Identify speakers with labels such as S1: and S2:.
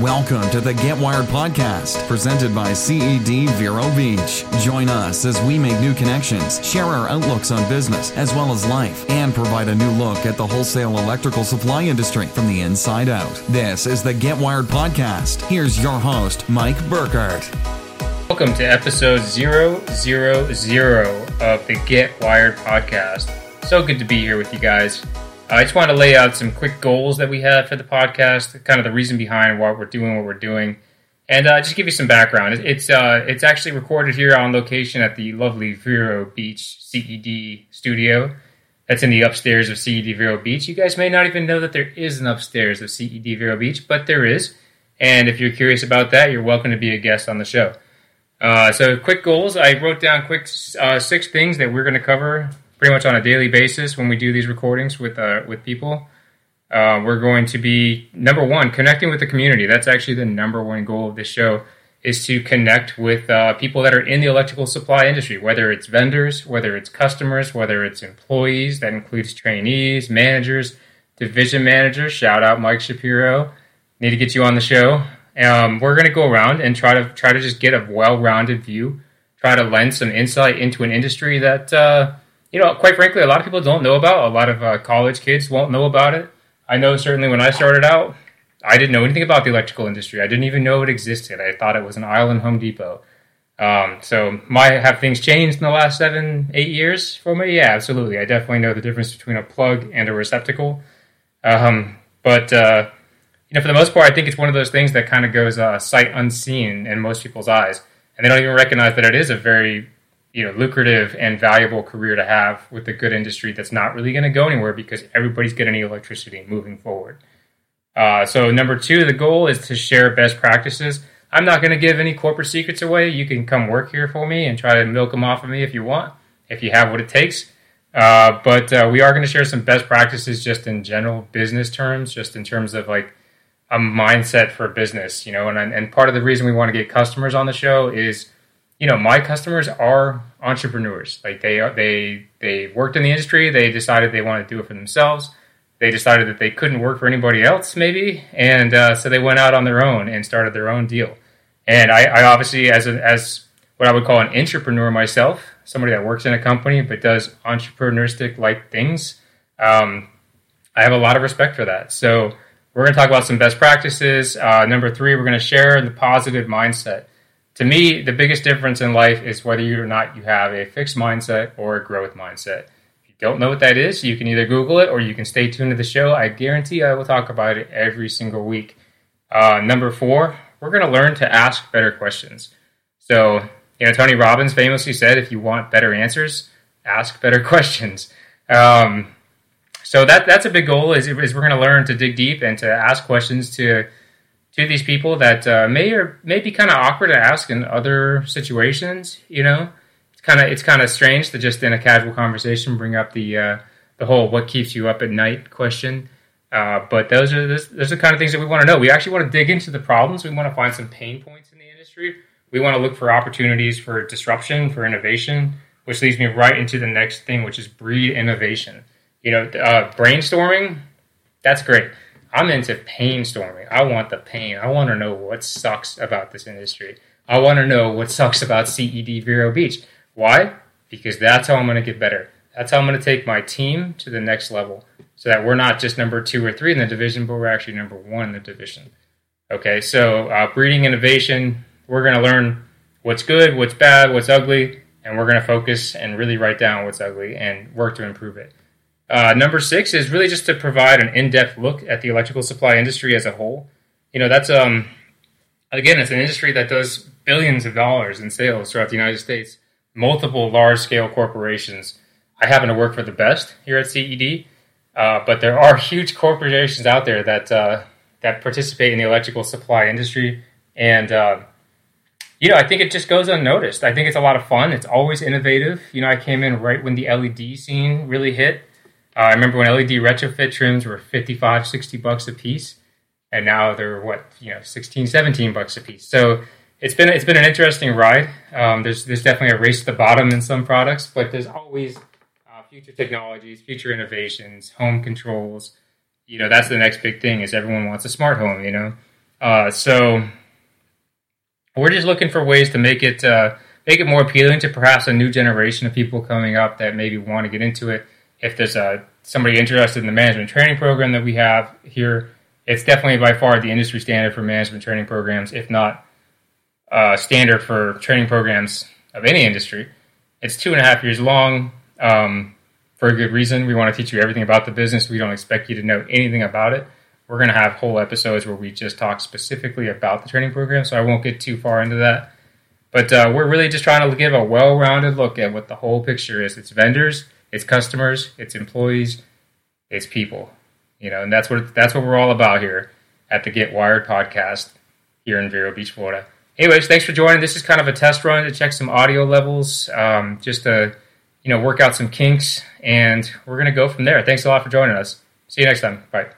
S1: Welcome to the Get Wired podcast, presented by CED Vero Beach. Join us as we make new connections, share our outlooks on business as well as life, and provide a new look at the wholesale electrical supply industry from the inside out. This is the Get Wired podcast. Here's your host, Mike Burkhardt.
S2: Welcome to episode 000 of the Get Wired podcast. So good to be here with you guys. I just want to lay out some quick goals that we have for the podcast, kind of the reason behind what we're doing, what we're doing, and uh, just give you some background. It's uh, it's actually recorded here on location at the lovely Vero Beach CED studio. That's in the upstairs of CED Vero Beach. You guys may not even know that there is an upstairs of CED Vero Beach, but there is. And if you're curious about that, you're welcome to be a guest on the show. Uh, so, quick goals. I wrote down quick uh, six things that we're going to cover pretty much on a daily basis when we do these recordings with uh, with people. Uh, we're going to be number one connecting with the community. That's actually the number one goal of this show is to connect with uh, people that are in the electrical supply industry, whether it's vendors, whether it's customers, whether it's employees. That includes trainees, managers, division managers. Shout out Mike Shapiro. Need to get you on the show. Um, we're going to go around and try to try to just get a well-rounded view, try to lend some insight into an industry that uh, you know, quite frankly, a lot of people don't know about. A lot of uh, college kids won't know about it. I know certainly when I started out, I didn't know anything about the electrical industry. I didn't even know it existed. I thought it was an in Home Depot. Um, so, my have things changed in the last seven, eight years for me? Yeah, absolutely. I definitely know the difference between a plug and a receptacle. Um, but uh, you know, for the most part, I think it's one of those things that kind of goes uh, sight unseen in most people's eyes, and they don't even recognize that it is a very you know lucrative and valuable career to have with a good industry that's not really going to go anywhere because everybody's getting electricity moving forward. Uh, so number two, the goal is to share best practices. I'm not going to give any corporate secrets away. You can come work here for me and try to milk them off of me if you want, if you have what it takes. Uh, but uh, we are going to share some best practices just in general business terms, just in terms of like a mindset for business, you know. And and part of the reason we want to get customers on the show is you know, my customers are entrepreneurs. Like they are, they they worked in the industry. They decided they wanted to do it for themselves. They decided that they couldn't work for anybody else, maybe, and uh, so they went out on their own and started their own deal. And I, I obviously, as a, as what I would call an entrepreneur myself, somebody that works in a company but does entrepreneuristic like things, um, I have a lot of respect for that. So we're going to talk about some best practices. Uh, number three, we're going to share the positive mindset to me, the biggest difference in life is whether or not you have a fixed mindset or a growth mindset. If you don't know what that is, you can either Google it or you can stay tuned to the show. I guarantee I will talk about it every single week. Uh, number four, we're going to learn to ask better questions. So, you know, Tony Robbins famously said, if you want better answers, ask better questions. Um, so that that's a big goal is, is we're going to learn to dig deep and to ask questions to to these people that uh, may or may be kind of awkward to ask in other situations. You know, it's kind of it's kind of strange to just in a casual conversation bring up the uh, the whole "what keeps you up at night" question. Uh, but those are those, those are the kind of things that we want to know. We actually want to dig into the problems. We want to find some pain points in the industry. We want to look for opportunities for disruption, for innovation, which leads me right into the next thing, which is breed innovation. You know, uh, brainstorming. That's great I'm into pain storming. I want the pain. I want to know what sucks about this industry. I want to know what sucks about CED Vero Beach. Why? Because that's how I'm going to get better. That's how I'm going to take my team to the next level so that we're not just number two or three in the division, but we're actually number one in the division. Okay, so uh, breeding innovation, we're going to learn what's good, what's bad, what's ugly, and we're going to focus and really write down what's ugly and work to improve it. Uh, number six is really just to provide an in-depth look at the electrical supply industry as a whole. You know, that's um, again, it's an industry that does billions of dollars in sales throughout the United States. Multiple large-scale corporations. I happen to work for the best here at CED, uh, but there are huge corporations out there that uh, that participate in the electrical supply industry, and uh, you know, I think it just goes unnoticed. I think it's a lot of fun. It's always innovative. You know, I came in right when the LED scene really hit uh, I remember when LED retrofit trims were 55, 60 bucks a piece, and now they're what you know 16, 17 bucks a piece. So it's been it's been an interesting ride. Um, there's there's definitely a race to the bottom in some products, but there's always uh, future technologies, future innovations, home controls. You know that's the next big thing is everyone wants a smart home. You know, Uh, so we're just looking for ways to make it uh, make it more appealing to perhaps a new generation of people coming up that maybe want to get into it. If there's a somebody interested in the management training program that we have here, it's definitely by far the industry standard for management training programs, if not uh, standard for training programs of any industry. It's two and a half years long um, for a good reason. We want to teach you everything about the business. We don't expect you to know anything about it. We're going to have whole episodes where we just talk specifically about the training program, so I won't get too far into that. But uh, we're really just trying to give a well rounded look at what the whole picture is it's vendors, it's customers, it's employees, it's people. You know, and that's what that's what we're all about here at the Get Wired podcast here in Vero Beach, Florida. Anyways, thanks for joining. This is kind of a test run to check some audio levels, um, just to you know work out some kinks, and we're gonna go from there. Thanks a lot for joining us. See you next time. Bye.